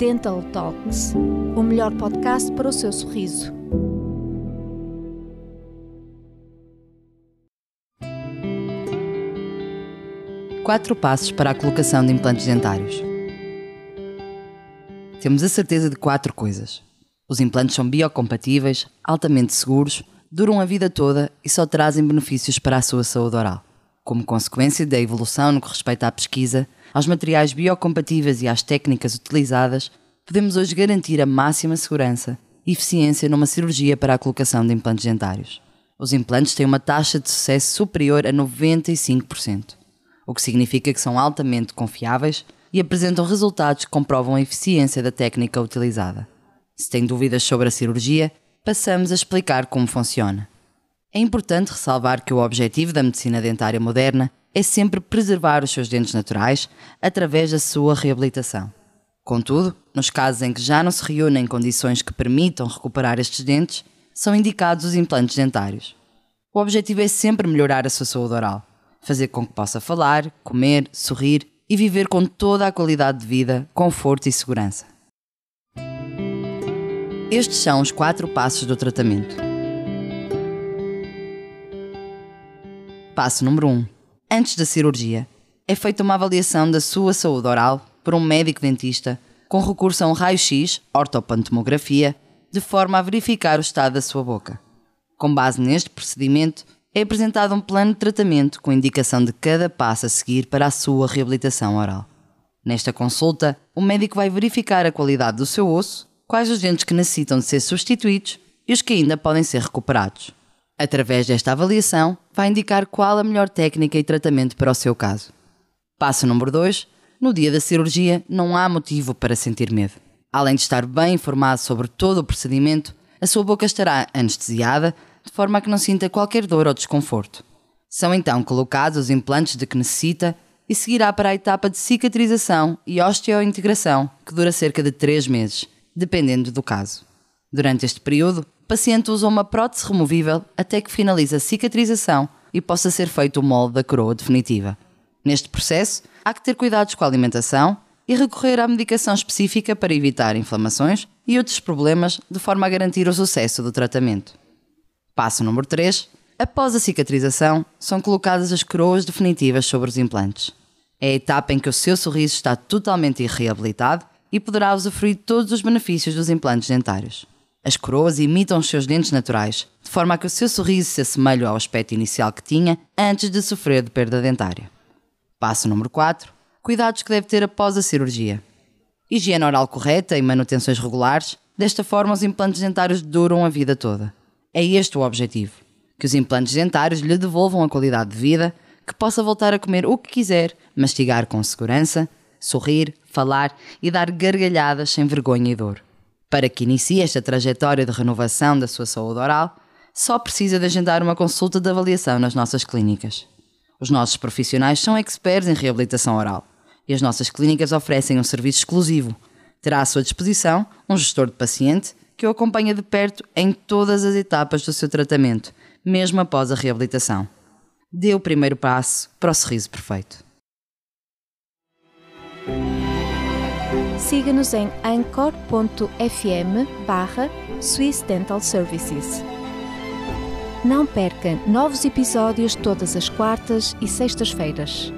Dental Talks, o melhor podcast para o seu sorriso. Quatro passos para a colocação de implantes dentários. Temos a certeza de quatro coisas. Os implantes são biocompatíveis, altamente seguros, duram a vida toda e só trazem benefícios para a sua saúde oral. Como consequência da evolução no que respeita à pesquisa, aos materiais biocompatíveis e às técnicas utilizadas, podemos hoje garantir a máxima segurança e eficiência numa cirurgia para a colocação de implantes dentários. Os implantes têm uma taxa de sucesso superior a 95%, o que significa que são altamente confiáveis e apresentam resultados que comprovam a eficiência da técnica utilizada. Se tem dúvidas sobre a cirurgia, passamos a explicar como funciona. É importante ressalvar que o objetivo da medicina dentária moderna é sempre preservar os seus dentes naturais através da sua reabilitação. Contudo, nos casos em que já não se reúnem condições que permitam recuperar estes dentes, são indicados os implantes dentários. O objetivo é sempre melhorar a sua saúde oral, fazer com que possa falar, comer, sorrir e viver com toda a qualidade de vida, conforto e segurança. Estes são os quatro passos do tratamento. Passo número 1. Um. Antes da cirurgia, é feita uma avaliação da sua saúde oral por um médico dentista com recurso a um raio-x, ortopantomografia, de forma a verificar o estado da sua boca. Com base neste procedimento, é apresentado um plano de tratamento com indicação de cada passo a seguir para a sua reabilitação oral. Nesta consulta, o médico vai verificar a qualidade do seu osso, quais os dentes que necessitam de ser substituídos e os que ainda podem ser recuperados. Através desta avaliação, vai indicar qual a melhor técnica e tratamento para o seu caso. Passo número 2. No dia da cirurgia, não há motivo para sentir medo. Além de estar bem informado sobre todo o procedimento, a sua boca estará anestesiada, de forma a que não sinta qualquer dor ou desconforto. São então colocados os implantes de que necessita e seguirá para a etapa de cicatrização e osteointegração, que dura cerca de 3 meses, dependendo do caso. Durante este período, paciente usa uma prótese removível até que finalize a cicatrização e possa ser feito o molde da coroa definitiva. Neste processo, há que ter cuidados com a alimentação e recorrer à medicação específica para evitar inflamações e outros problemas de forma a garantir o sucesso do tratamento. Passo número 3. Após a cicatrização, são colocadas as coroas definitivas sobre os implantes. É a etapa em que o seu sorriso está totalmente reabilitado e poderá usufruir todos os benefícios dos implantes dentários. As coroas imitam os seus dentes naturais, de forma a que o seu sorriso se assemelhe ao aspecto inicial que tinha antes de sofrer de perda dentária. Passo número 4. Cuidados que deve ter após a cirurgia. Higiene oral correta e manutenções regulares, desta forma os implantes dentários duram a vida toda. É este o objetivo: que os implantes dentários lhe devolvam a qualidade de vida, que possa voltar a comer o que quiser, mastigar com segurança, sorrir, falar e dar gargalhadas sem vergonha e dor. Para que inicie esta trajetória de renovação da sua saúde oral, só precisa de agendar uma consulta de avaliação nas nossas clínicas. Os nossos profissionais são experts em reabilitação oral e as nossas clínicas oferecem um serviço exclusivo. Terá à sua disposição um gestor de paciente que o acompanha de perto em todas as etapas do seu tratamento, mesmo após a reabilitação. Dê o primeiro passo para o sorriso perfeito. Siga-nos em anchor.fm barra Swiss Dental Services. Não perca novos episódios todas as quartas e sextas-feiras.